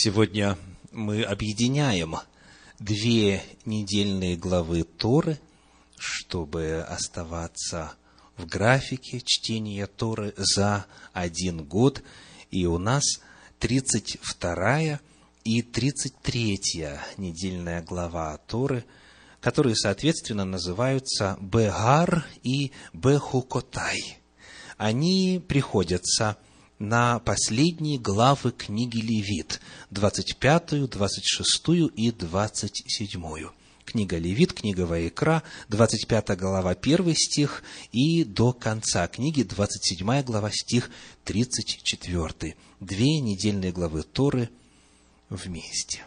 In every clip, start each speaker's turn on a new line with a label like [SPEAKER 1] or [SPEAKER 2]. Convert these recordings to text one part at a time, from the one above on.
[SPEAKER 1] Сегодня мы объединяем две недельные главы Торы, чтобы оставаться в графике чтения Торы за один год. И у нас 32 и 33 недельная глава Торы, которые, соответственно, называются Бегар и Бехукотай. Они приходятся на последние главы книги Левит, 25, 26 и 27. Книга Левит, книга Ваикра, 25 глава, 1 стих, и до конца книги, 27 глава, стих 34. Две недельные главы Торы вместе.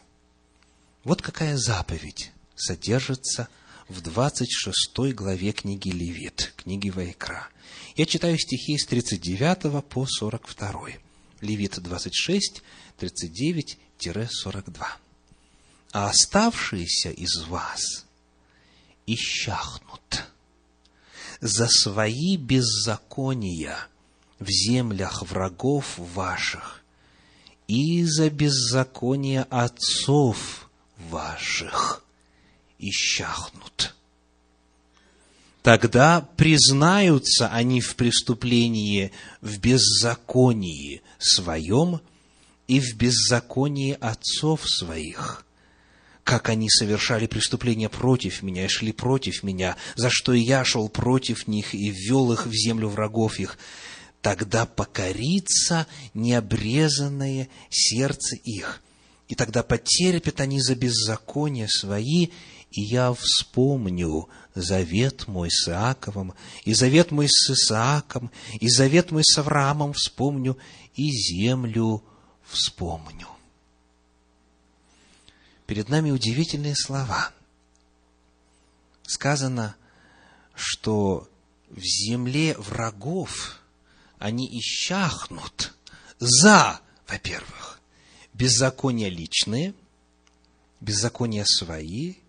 [SPEAKER 1] Вот какая заповедь содержится в 26 главе книги Левит, книги Ваикра – я читаю стихи с 39 по 42. Левит 26, 39-42. «А оставшиеся из вас исчахнут за свои беззакония в землях врагов ваших и за беззаконие отцов ваших исчахнут» тогда признаются они в преступлении, в беззаконии своем и в беззаконии отцов своих, как они совершали преступления против меня и шли против меня, за что и я шел против них и ввел их в землю врагов их, тогда покорится необрезанное сердце их, и тогда потерпят они за беззаконие свои, и я вспомню завет мой с Иаковом, и завет мой с Исааком, и завет мой с Авраамом вспомню, и землю вспомню. Перед нами удивительные слова. Сказано, что в земле врагов они исчахнут за, во-первых, беззакония личные, беззакония свои –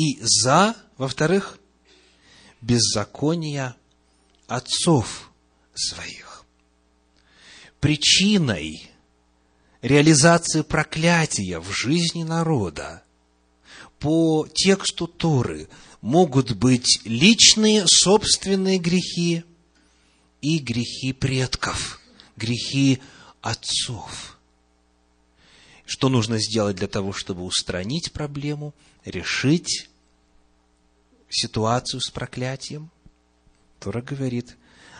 [SPEAKER 1] и за, во-вторых, беззакония отцов своих. Причиной реализации проклятия в жизни народа по тексту Торы могут быть личные собственные грехи и грехи предков, грехи отцов. Что нужно сделать для того, чтобы устранить проблему – решить ситуацию с проклятием? Тора говорит,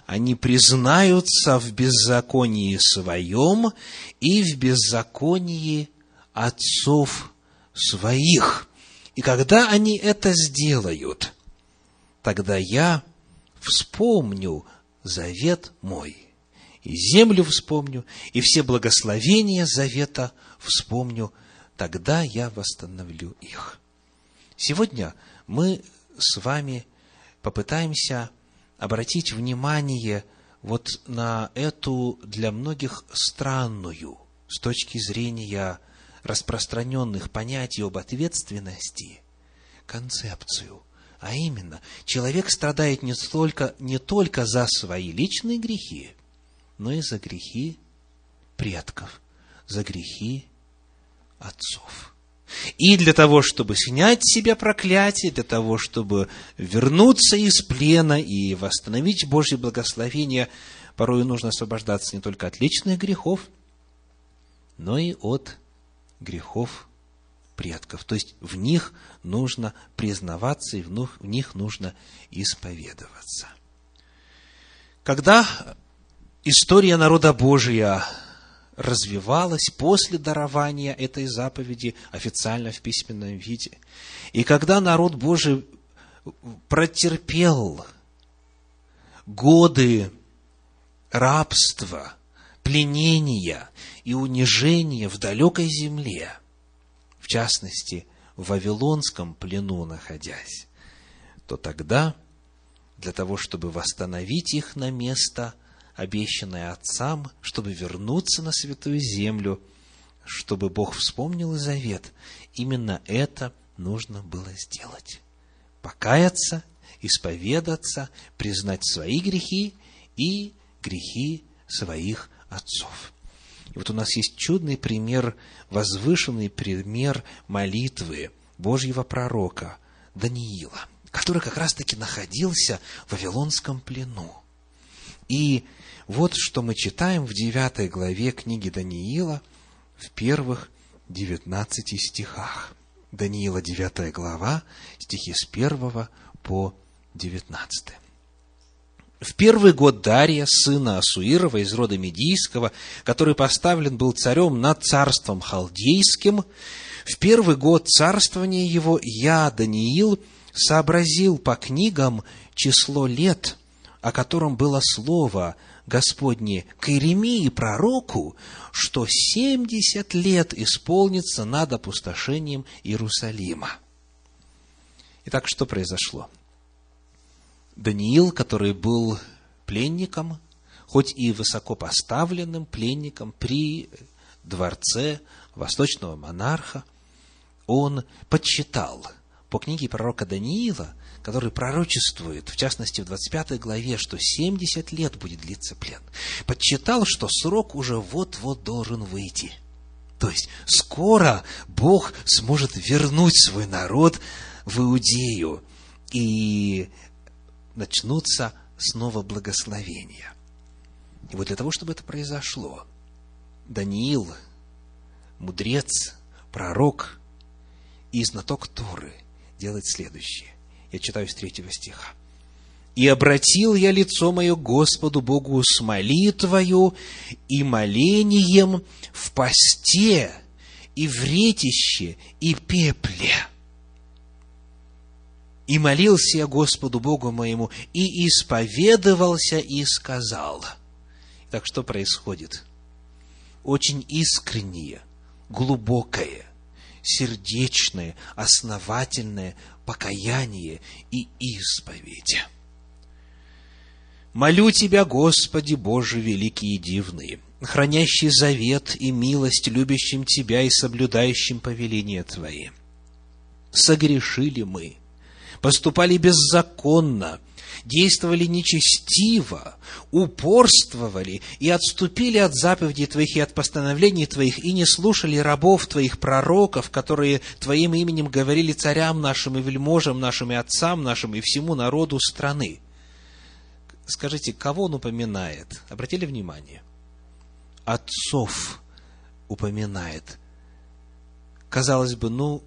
[SPEAKER 1] они признаются в беззаконии своем и в беззаконии отцов своих. И когда они это сделают, тогда я вспомню завет мой, и землю вспомню, и все благословения завета вспомню, тогда я восстановлю их. Сегодня мы с вами попытаемся обратить внимание вот на эту для многих странную с точки зрения распространенных понятий об ответственности концепцию. А именно, человек страдает не только, не только за свои личные грехи, но и за грехи предков, за грехи отцов. И для того, чтобы снять с себя проклятие, для того, чтобы вернуться из плена и восстановить Божье благословение, порой нужно освобождаться не только от личных грехов, но и от грехов предков. То есть в них нужно признаваться и в них нужно исповедоваться. Когда история народа Божия развивалась после дарования этой заповеди официально в письменном виде. И когда народ Божий протерпел годы рабства, пленения и унижения в далекой земле, в частности, в Вавилонском плену находясь, то тогда, для того, чтобы восстановить их на место – обещанное отцам, чтобы вернуться на святую землю, чтобы Бог вспомнил завет. Именно это нужно было сделать. Покаяться, исповедаться, признать свои грехи и грехи своих отцов. вот у нас есть чудный пример, возвышенный пример молитвы Божьего пророка Даниила, который как раз-таки находился в Вавилонском плену. И вот что мы читаем в девятой главе книги Даниила, в первых девятнадцати стихах. Даниила, девятая глава, стихи с первого по девятнадцатый. В первый год Дария, сына Асуирова из рода Медийского, который поставлен был царем над царством халдейским, в первый год царствования его я, Даниил, сообразил по книгам число лет, о котором было слово Господне к Иеремии пророку, что семьдесят лет исполнится над опустошением Иерусалима. Итак, что произошло? Даниил, который был пленником, хоть и высоко поставленным пленником при дворце восточного монарха, он подсчитал по книге пророка Даниила, который пророчествует, в частности, в 25 главе, что 70 лет будет длиться плен, подсчитал, что срок уже вот-вот должен выйти. То есть, скоро Бог сможет вернуть свой народ в Иудею. И начнутся снова благословения. И вот для того, чтобы это произошло, Даниил, мудрец, пророк и знаток Торы делает следующее. Я читаю с третьего стиха. «И обратил я лицо мое Господу Богу с молитвою и молением в посте и в ретище и пепле» И молился я Господу Богу моему, и исповедовался, и сказал. Так что происходит? Очень искреннее, глубокое, сердечное, основательное покаяние и исповедь. Молю Тебя, Господи Боже великий и дивный, хранящий завет и милость любящим Тебя и соблюдающим повеления Твои. Согрешили мы, поступали беззаконно, действовали нечестиво, упорствовали и отступили от заповедей Твоих и от постановлений Твоих, и не слушали рабов Твоих, пророков, которые Твоим именем говорили царям нашим и вельможам нашим и отцам нашим и всему народу страны. Скажите, кого он упоминает? Обратили внимание? Отцов упоминает. Казалось бы, ну,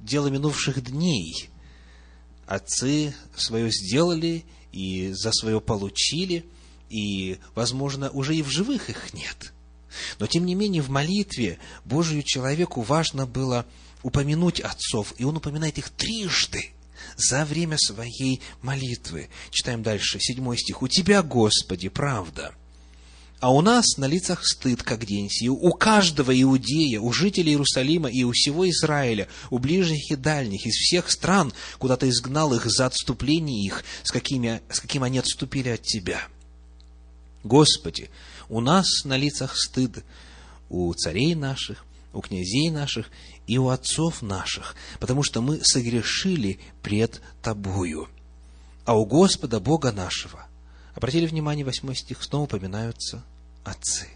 [SPEAKER 1] дело минувших дней – отцы свое сделали и за свое получили, и, возможно, уже и в живых их нет. Но, тем не менее, в молитве Божию человеку важно было упомянуть отцов, и он упоминает их трижды за время своей молитвы. Читаем дальше, седьмой стих. «У Тебя, Господи, правда, а у нас на лицах стыд, как день сей, у каждого иудея, у жителей Иерусалима и у всего Израиля, у ближних и дальних, из всех стран, куда ты изгнал их за отступление их, с, какими, с каким они отступили от тебя. Господи, у нас на лицах стыд, у царей наших, у князей наших и у отцов наших, потому что мы согрешили пред Тобою. А у Господа Бога нашего, обратили внимание, восьмой стих, снова упоминаются отцы.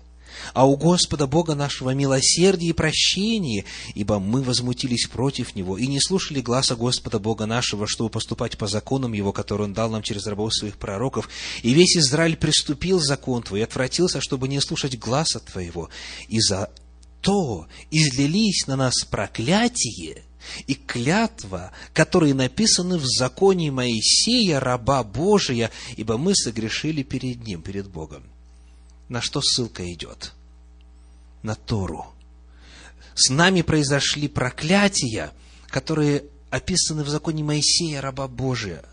[SPEAKER 1] А у Господа Бога нашего милосердие и прощение, ибо мы возмутились против Него и не слушали гласа Господа Бога нашего, чтобы поступать по законам Его, который Он дал нам через рабов своих пророков. И весь Израиль приступил закон Твой и отвратился, чтобы не слушать гласа Твоего. И за то излились на нас проклятие и клятва, которые написаны в законе Моисея, раба Божия, ибо мы согрешили перед Ним, перед Богом на что ссылка идет? На Тору. С нами произошли проклятия, которые описаны в законе Моисея, раба Божия.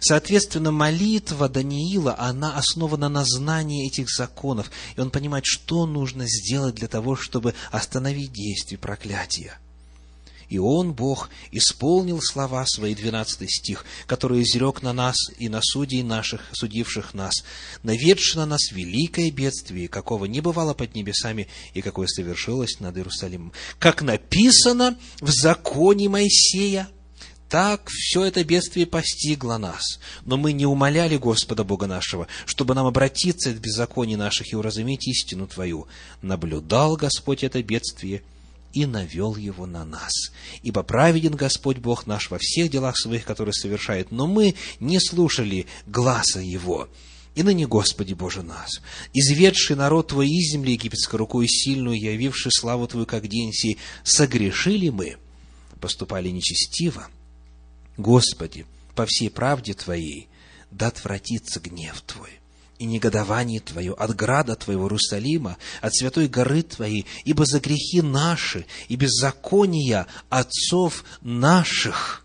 [SPEAKER 1] Соответственно, молитва Даниила, она основана на знании этих законов, и он понимает, что нужно сделать для того, чтобы остановить действие проклятия. И Он, Бог, исполнил слова свои, 12 стих, который изрек на нас и на судей наших, судивших нас, наведши на нас великое бедствие, какого не бывало под небесами и какое совершилось над Иерусалимом. Как написано в законе Моисея, так все это бедствие постигло нас. Но мы не умоляли Господа Бога нашего, чтобы нам обратиться от беззаконий наших и уразуметь истину Твою. Наблюдал Господь это бедствие и навел его на нас. Ибо праведен Господь Бог наш во всех делах своих, которые совершает, но мы не слушали глаза Его. И ныне, Господи Боже нас, изведший народ Твой из земли египетской рукой сильную, явивший славу Твою, как день сей, согрешили мы, поступали нечестиво, Господи, по всей правде Твоей, да отвратится гнев Твой и негодование Твое от града Твоего Иерусалима, от святой горы Твоей, ибо за грехи наши и беззакония отцов наших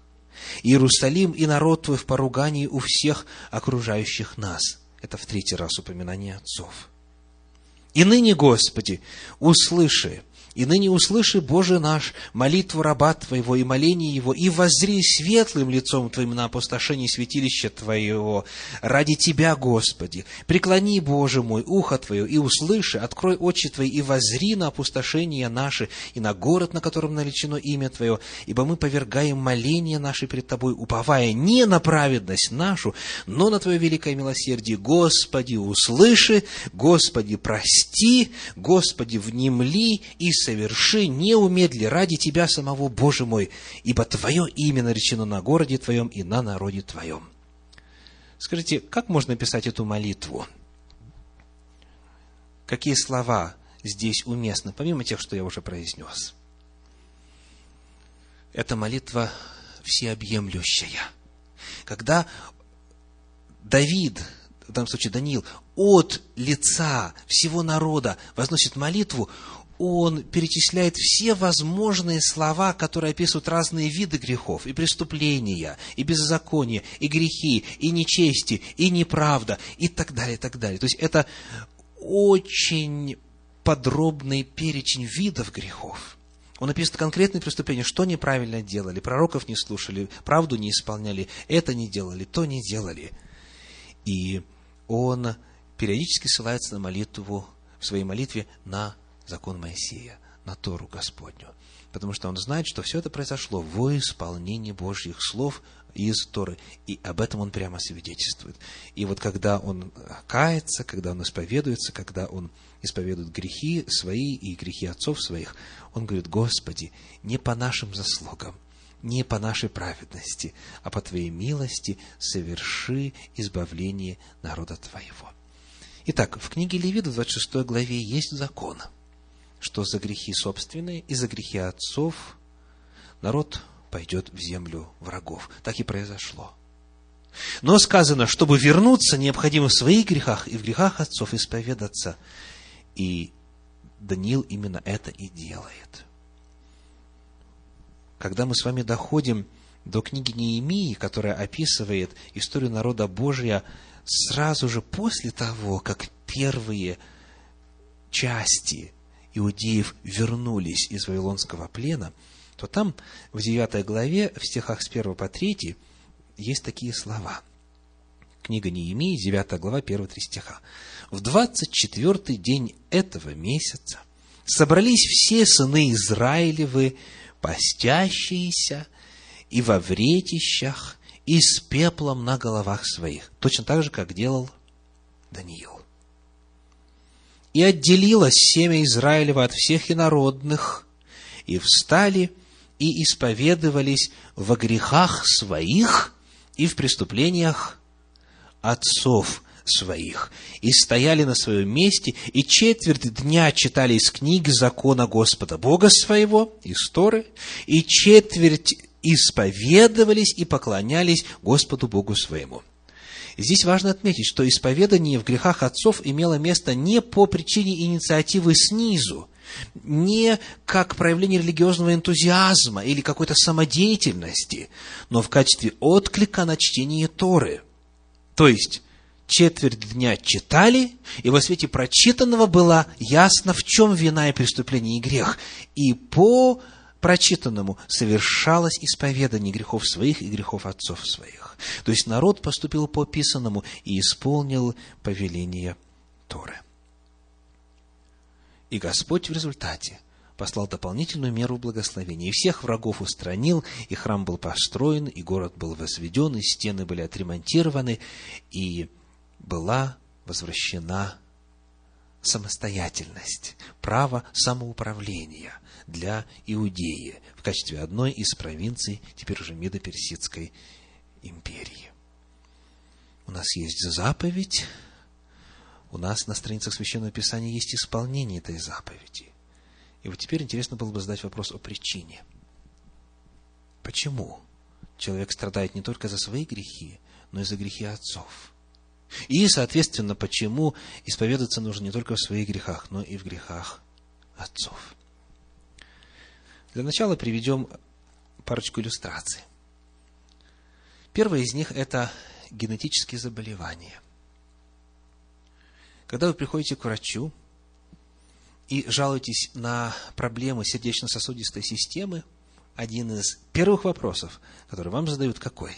[SPEAKER 1] Иерусалим и народ Твой в поругании у всех окружающих нас. Это в третий раз упоминание отцов. И ныне, Господи, услыши и ныне услыши, Боже наш, молитву раба Твоего и моление его, и воззри светлым лицом Твоим на опустошение святилища Твоего ради Тебя, Господи. Преклони, Боже мой, ухо Твое и услыши, открой очи Твои и воззри на опустошение наше и на город, на котором наречено имя Твое, ибо мы повергаем моление наше пред Тобой, уповая не на праведность нашу, но на Твое великое милосердие. Господи, услыши, Господи, прости, Господи, внемли и соверши, не умедли ради Тебя самого, Боже мой, ибо Твое имя наречено на городе Твоем и на народе Твоем. Скажите, как можно писать эту молитву? Какие слова здесь уместны, помимо тех, что я уже произнес? Это молитва всеобъемлющая. Когда Давид, в данном случае Даниил, от лица всего народа возносит молитву, он перечисляет все возможные слова, которые описывают разные виды грехов, и преступления, и беззакония, и грехи, и нечести, и неправда, и так далее, и так далее. То есть это очень подробный перечень видов грехов. Он описывает конкретные преступления, что неправильно делали, пророков не слушали, правду не исполняли, это не делали, то не делали. И он периодически ссылается на молитву, в своей молитве на закон Моисея, на Тору Господню. Потому что он знает, что все это произошло во исполнении Божьих слов из Торы. И об этом он прямо свидетельствует. И вот когда он кается, когда он исповедуется, когда он исповедует грехи свои и грехи отцов своих, он говорит, Господи, не по нашим заслугам, не по нашей праведности, а по Твоей милости соверши избавление народа Твоего. Итак, в книге Левита в 26 главе есть закон – что за грехи собственные и за грехи отцов народ пойдет в землю врагов. Так и произошло. Но сказано, чтобы вернуться, необходимо в своих грехах и в грехах отцов исповедаться. И Даниил именно это и делает. Когда мы с вами доходим до книги Неемии, которая описывает историю народа Божия сразу же после того, как первые части иудеев вернулись из Вавилонского плена, то там в 9 главе, в стихах с 1 по 3, есть такие слова. Книга Неемии, 9 глава, 1-3 стиха. «В 24 день этого месяца собрались все сыны Израилевы, постящиеся и во вретищах, и с пеплом на головах своих, точно так же, как делал Даниил. И отделилось семя Израилева от всех инородных, и встали и исповедовались во грехах своих и в преступлениях отцов своих, и стояли на своем месте, и четверть дня читали из книги закона Господа Бога своего, из Торы, и четверть исповедовались и поклонялись Господу Богу своему. Здесь важно отметить, что исповедание в грехах отцов имело место не по причине инициативы снизу, не как проявление религиозного энтузиазма или какой-то самодеятельности, но в качестве отклика на чтение Торы. То есть, четверть дня читали, и во свете прочитанного было ясно, в чем вина и преступление и грех. И по прочитанному совершалось исповедание грехов своих и грехов отцов своих. То есть народ поступил по описанному и исполнил повеление Торы. И Господь в результате послал дополнительную меру благословения. И всех врагов устранил, и храм был построен, и город был возведен, и стены были отремонтированы, и была возвращена самостоятельность, право самоуправления для Иудеи в качестве одной из провинций теперь уже Медоперсидской империи. У нас есть заповедь, у нас на страницах Священного Писания есть исполнение этой заповеди. И вот теперь интересно было бы задать вопрос о причине. Почему человек страдает не только за свои грехи, но и за грехи отцов? И, соответственно, почему исповедаться нужно не только в своих грехах, но и в грехах отцов? Для начала приведем парочку иллюстраций. Первое из них – это генетические заболевания – когда вы приходите к врачу и жалуетесь на проблемы сердечно-сосудистой системы, один из первых вопросов, который вам задают, какой?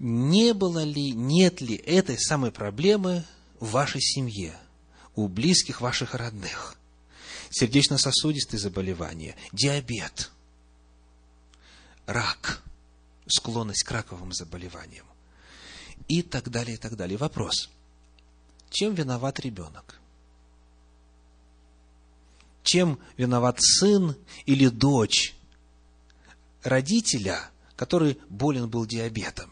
[SPEAKER 1] Не было ли, нет ли этой самой проблемы в вашей семье, у близких ваших родных? Сердечно-сосудистые заболевания, диабет, рак, склонность к раковым заболеваниям и так далее, и так далее. Вопрос. Чем виноват ребенок? Чем виноват сын или дочь родителя, который болен был диабетом?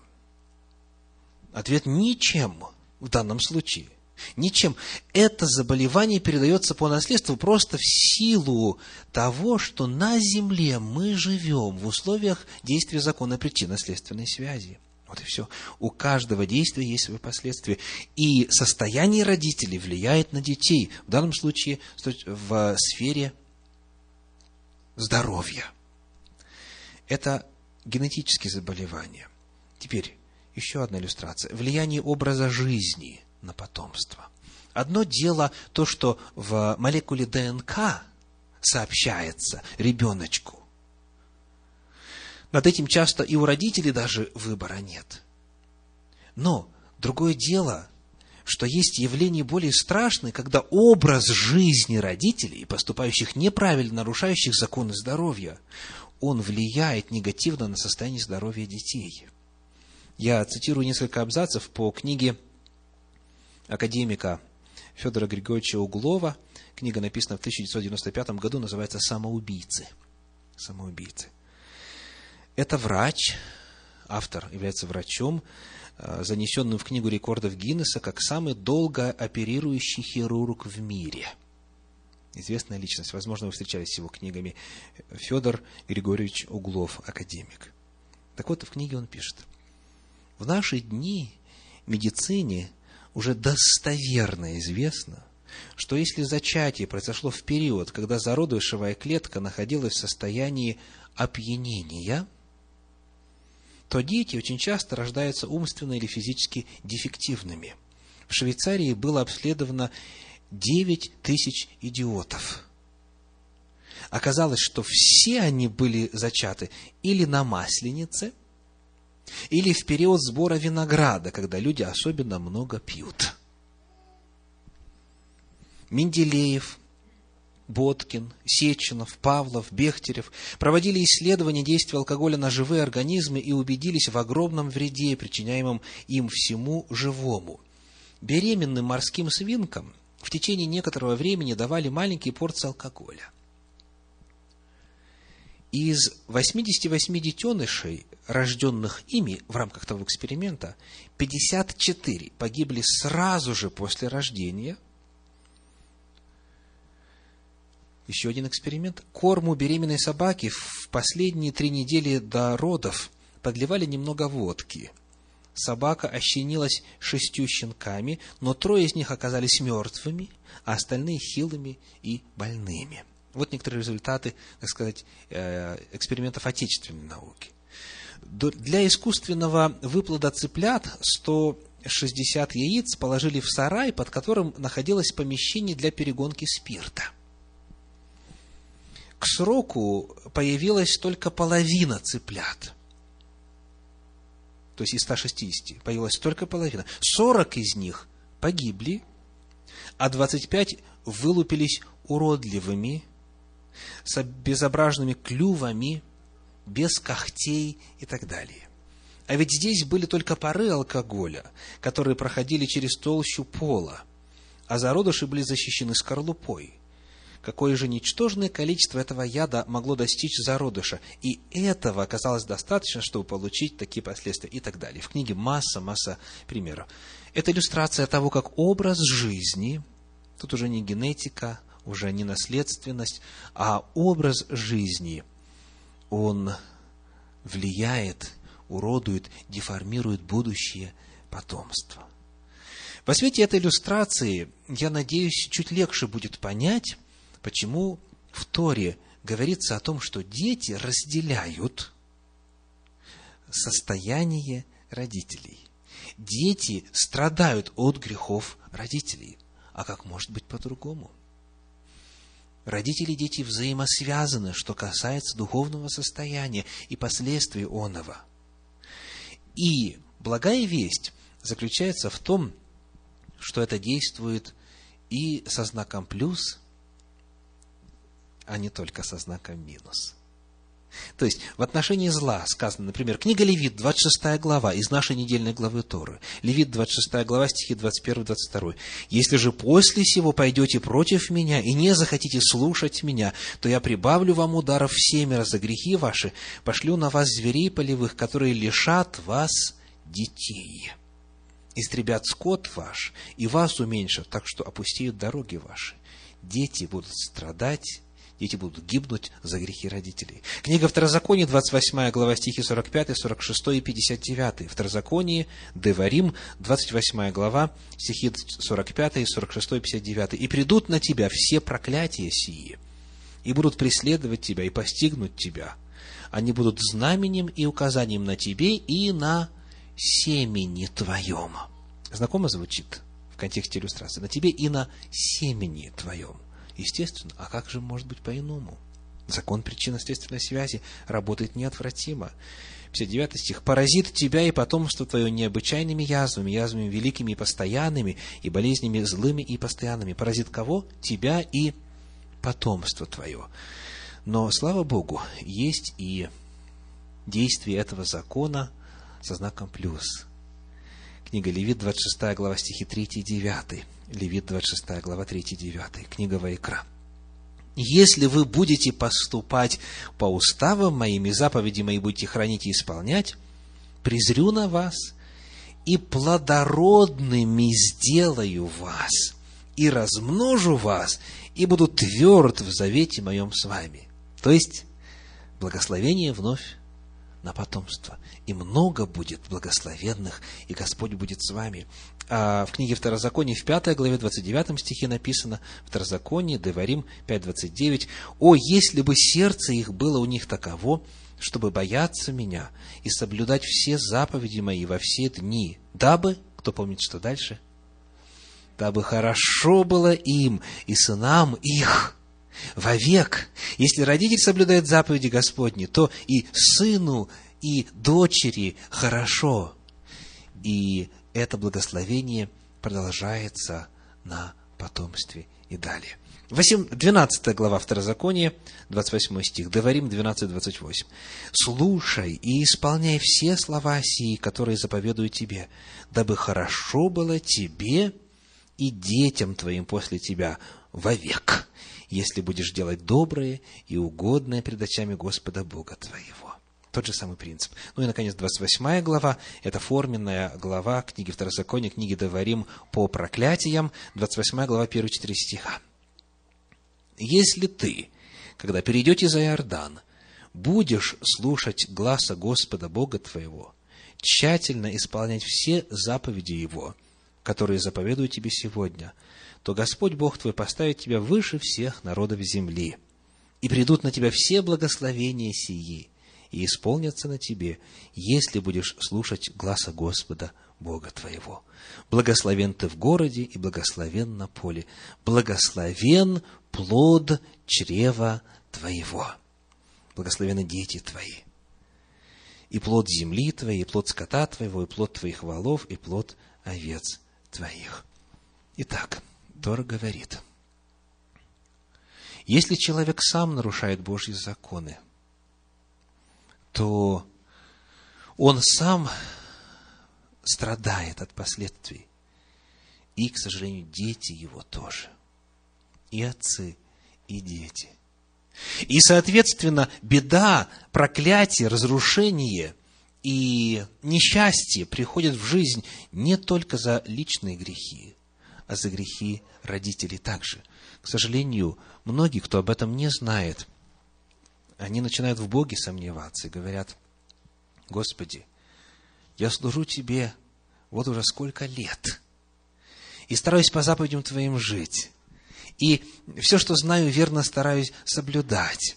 [SPEAKER 1] Ответ – ничем в данном случае. Ничем. Это заболевание передается по наследству просто в силу того, что на земле мы живем в условиях действия закона причинно-следственной связи. Вот и все. У каждого действия есть свои последствия. И состояние родителей влияет на детей. В данном случае в сфере здоровья. Это генетические заболевания. Теперь еще одна иллюстрация. Влияние образа жизни на потомство. Одно дело то, что в молекуле ДНК сообщается ребеночку. Над этим часто и у родителей даже выбора нет. Но другое дело, что есть явление более страшное, когда образ жизни родителей, поступающих неправильно, нарушающих законы здоровья, он влияет негативно на состояние здоровья детей. Я цитирую несколько абзацев по книге академика Федора Григорьевича Углова. Книга написана в 1995 году, называется «Самоубийцы». «Самоубийцы». Это врач, автор является врачом, э, занесенным в книгу рекордов Гиннесса как самый долго оперирующий хирург в мире. Известная личность, возможно, вы встречались с его книгами. Федор Григорьевич Углов, академик. Так вот, в книге он пишет. В наши дни медицине уже достоверно известно, что если зачатие произошло в период, когда зародышевая клетка находилась в состоянии опьянения – то дети очень часто рождаются умственно или физически дефективными. В Швейцарии было обследовано 9 тысяч идиотов. Оказалось, что все они были зачаты или на масленице, или в период сбора винограда, когда люди особенно много пьют. Менделеев, Боткин, Сеченов, Павлов, Бехтерев проводили исследования действия алкоголя на живые организмы и убедились в огромном вреде, причиняемом им всему живому. Беременным морским свинкам в течение некоторого времени давали маленькие порции алкоголя. Из 88 детенышей, рожденных ими в рамках того эксперимента, 54 погибли сразу же после рождения – Еще один эксперимент. Корму беременной собаки в последние три недели до родов подливали немного водки. Собака ощенилась шестью щенками, но трое из них оказались мертвыми, а остальные хилыми и больными. Вот некоторые результаты, так сказать, э, экспериментов отечественной науки. Для искусственного выплода цыплят 160 яиц положили в сарай, под которым находилось помещение для перегонки спирта – к сроку появилась только половина цыплят. То есть из 160 появилась только половина. 40 из них погибли, а 25 вылупились уродливыми, с безобразными клювами, без когтей и так далее. А ведь здесь были только пары алкоголя, которые проходили через толщу пола, а зародыши были защищены скорлупой. Какое же ничтожное количество этого яда могло достичь зародыша, и этого оказалось достаточно, чтобы получить такие последствия и так далее. В книге масса, масса примеров. Это иллюстрация того, как образ жизни, тут уже не генетика, уже не наследственность, а образ жизни, он влияет уродует, деформирует будущее потомство. Во свете этой иллюстрации, я надеюсь, чуть легче будет понять, почему в Торе говорится о том, что дети разделяют состояние родителей. Дети страдают от грехов родителей. А как может быть по-другому? Родители и дети взаимосвязаны, что касается духовного состояния и последствий оного – и благая весть заключается в том, что это действует и со знаком плюс, а не только со знаком минус. То есть, в отношении зла сказано, например, книга Левит, 26 глава, из нашей недельной главы Торы. Левит, 26 глава, стихи 21-22. «Если же после сего пойдете против меня и не захотите слушать меня, то я прибавлю вам ударов всемеро за грехи ваши, пошлю на вас зверей полевых, которые лишат вас детей. Истребят скот ваш, и вас уменьшат, так что опустеют дороги ваши. Дети будут страдать дети будут гибнуть за грехи родителей. Книга Второзакония, 28 глава, стихи 45, 46 и 59. Второзаконие, Деварим, 28 глава, стихи 45, 46 и 59. «И придут на тебя все проклятия сии, и будут преследовать тебя, и постигнут тебя. Они будут знаменем и указанием на тебе и на семени твоем». Знакомо звучит в контексте иллюстрации? На тебе и на семени твоем. Естественно, а как же может быть по-иному? Закон причинно-следственной связи работает неотвратимо. 59 стих. «Поразит тебя и потомство твое необычайными язвами, язвами великими и постоянными, и болезнями злыми и постоянными». Поразит кого? Тебя и потомство твое. Но, слава Богу, есть и действие этого закона со знаком плюс. Книга Левит, 26 глава, стихи 3 и 9. Левит, 26 глава, 3 и 9. Книга Вайкра. «Если вы будете поступать по уставам моим и заповеди мои будете хранить и исполнять, презрю на вас и плодородными сделаю вас, и размножу вас, и буду тверд в завете моем с вами». То есть, благословение вновь на потомство. И много будет благословенных, и Господь будет с вами. А в книге Второзакония в 5 главе 29 стихе написано, Второзаконие, Деварим 5.29, «О, если бы сердце их было у них таково, чтобы бояться меня и соблюдать все заповеди мои во все дни, дабы, кто помнит, что дальше, дабы хорошо было им и сынам их, вовек. Если родитель соблюдает заповеди Господни, то и сыну, и дочери хорошо. И это благословение продолжается на потомстве и далее. 12 глава Второзакония, 28 стих, Говорим 12-28. «Слушай и исполняй все слова сии, которые заповедую тебе, дабы хорошо было тебе и детям твоим после тебя вовек, если будешь делать доброе и угодное пред очами Господа Бога твоего. Тот же самый принцип. Ну и, наконец, 28 глава, это форменная глава книги Второзакония, книги Даварим по проклятиям, 28 глава, первые четыре стиха. «Если ты, когда перейдете за Иордан, будешь слушать гласа Господа Бога твоего, тщательно исполнять все заповеди Его, которые заповедую тебе сегодня, то Господь Бог твой поставит тебя выше всех народов земли, и придут на тебя все благословения сии, и исполнятся на тебе, если будешь слушать гласа Господа Бога твоего. Благословен ты в городе и благословен на поле. Благословен плод чрева твоего. Благословены дети твои. И плод земли твоей, и плод скота твоего, и плод твоих волов, и плод овец твоих. Итак, Тора говорит, если человек сам нарушает Божьи законы, то он сам страдает от последствий. И, к сожалению, дети его тоже. И отцы, и дети. И, соответственно, беда, проклятие, разрушение и несчастье приходят в жизнь не только за личные грехи, а за грехи родителей также. К сожалению, многие, кто об этом не знает, они начинают в Боге сомневаться и говорят, Господи, я служу Тебе вот уже сколько лет, и стараюсь по заповедям Твоим жить, и все, что знаю, верно стараюсь соблюдать,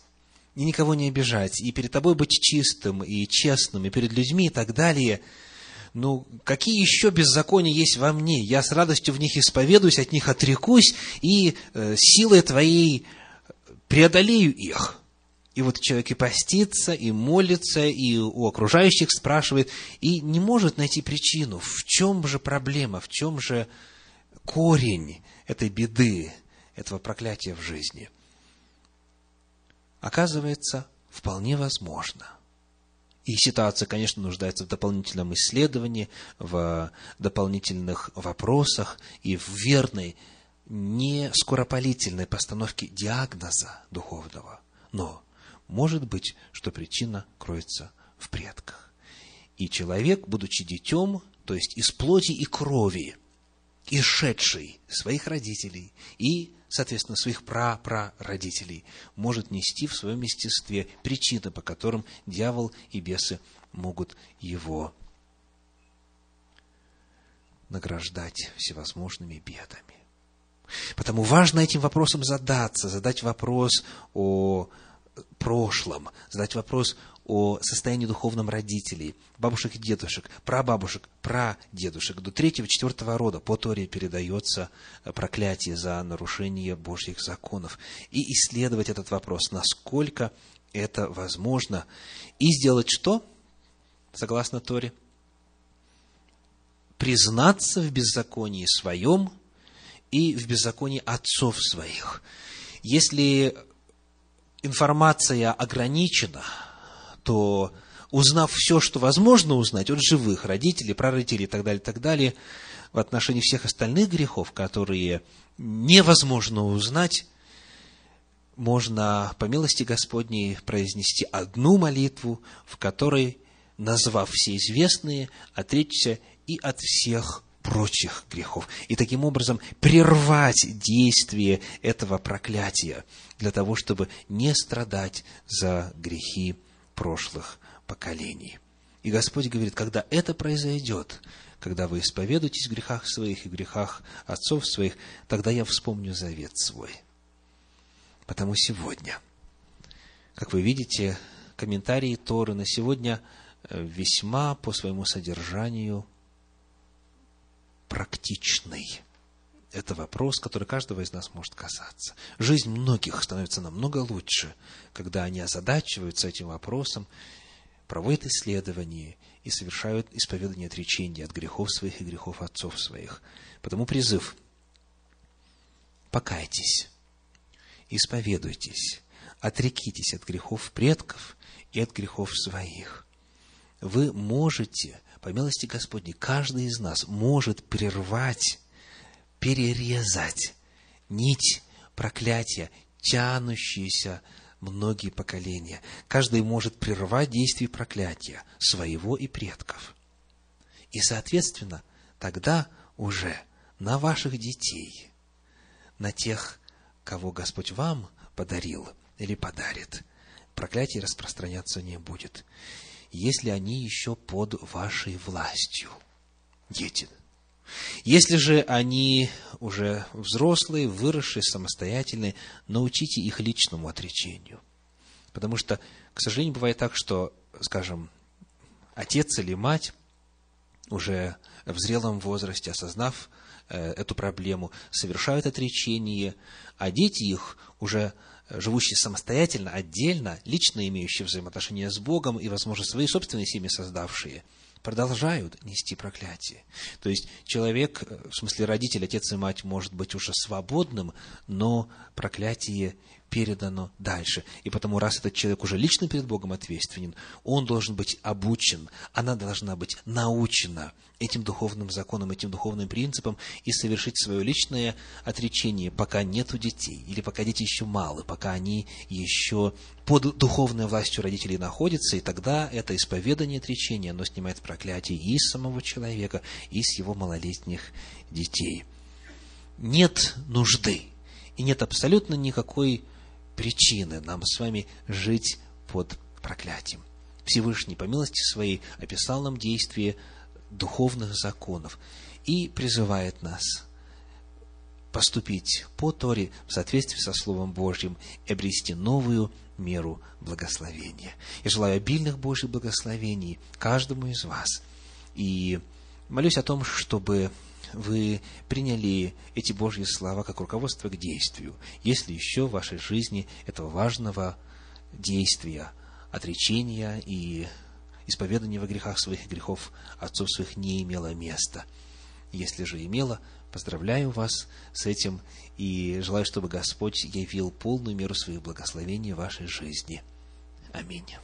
[SPEAKER 1] и никого не обижать, и перед Тобой быть чистым и честным, и перед людьми и так далее. Ну, какие еще беззакония есть во мне? Я с радостью в них исповедуюсь, от них отрекусь, и э, силой Твоей преодолею их. И вот человек и постится, и молится, и у окружающих спрашивает, и не может найти причину, в чем же проблема, в чем же корень этой беды, этого проклятия в жизни. Оказывается, вполне возможно. И ситуация, конечно, нуждается в дополнительном исследовании, в дополнительных вопросах и в верной, не скоропалительной постановке диагноза духовного. Но может быть, что причина кроется в предках. И человек, будучи детем, то есть из плоти и крови, исшедший своих родителей и, соответственно, своих пра-пра-родителей, может нести в своем естестве причины, по которым дьявол и бесы могут его награждать всевозможными бедами. Потому важно этим вопросом задаться, задать вопрос о прошлом, задать вопрос о состоянии духовном родителей, бабушек и дедушек, прабабушек, прадедушек. До третьего, четвертого рода по Торе передается проклятие за нарушение Божьих законов. И исследовать этот вопрос, насколько это возможно. И сделать что? Согласно Торе. Признаться в беззаконии своем и в беззаконии отцов своих. Если информация ограничена, то узнав все, что возможно узнать от живых родителей, прародителей и так далее, так далее, в отношении всех остальных грехов, которые невозможно узнать, можно, по милости Господней, произнести одну молитву, в которой, назвав все известные, отречься и от всех прочих грехов. И таким образом прервать действие этого проклятия для того, чтобы не страдать за грехи прошлых поколений. И Господь говорит, когда это произойдет, когда вы исповедуетесь в грехах своих и грехах отцов своих, тогда я вспомню завет свой. Потому сегодня, как вы видите, комментарии Торы на сегодня э, весьма по своему содержанию – практичный. Это вопрос, который каждого из нас может касаться. Жизнь многих становится намного лучше, когда они озадачиваются этим вопросом, проводят исследования и совершают исповедание отречения от грехов своих и грехов отцов своих. Потому призыв – покайтесь, исповедуйтесь, отрекитесь от грехов предков и от грехов своих. Вы можете по милости Господней, каждый из нас может прервать, перерезать нить проклятия, тянущиеся многие поколения. Каждый может прервать действие проклятия своего и предков. И, соответственно, тогда уже на ваших детей, на тех, кого Господь вам подарил или подарит, проклятие распространяться не будет если они еще под вашей властью. Дети. Если же они уже взрослые, выросшие, самостоятельные, научите их личному отречению. Потому что, к сожалению, бывает так, что, скажем, отец или мать уже в зрелом возрасте, осознав э, эту проблему, совершают отречение, а дети их уже живущие самостоятельно, отдельно, лично имеющие взаимоотношения с Богом и, возможно, свои собственные семьи создавшие, продолжают нести проклятие. То есть человек, в смысле родитель, отец и мать, может быть уже свободным, но проклятие передано дальше. И потому, раз этот человек уже лично перед Богом ответственен, он должен быть обучен, она должна быть научена этим духовным законам, этим духовным принципам и совершить свое личное отречение, пока нету детей, или пока дети еще малы, пока они еще под духовной властью родителей находятся, и тогда это исповедание отречения, оно снимает проклятие и с самого человека, и с его малолетних детей. Нет нужды и нет абсолютно никакой причины нам с вами жить под проклятием. Всевышний по милости своей описал нам действие духовных законов и призывает нас поступить по Торе в соответствии со Словом Божьим и обрести новую меру благословения. Я желаю обильных Божьих благословений каждому из вас. И молюсь о том, чтобы вы приняли эти Божьи слова как руководство к действию, если еще в вашей жизни этого важного действия, отречения и исповедания во грехах своих грехов отцов своих не имело места. Если же имело, поздравляю вас с этим и желаю, чтобы Господь явил полную меру своих благословений в вашей жизни. Аминь.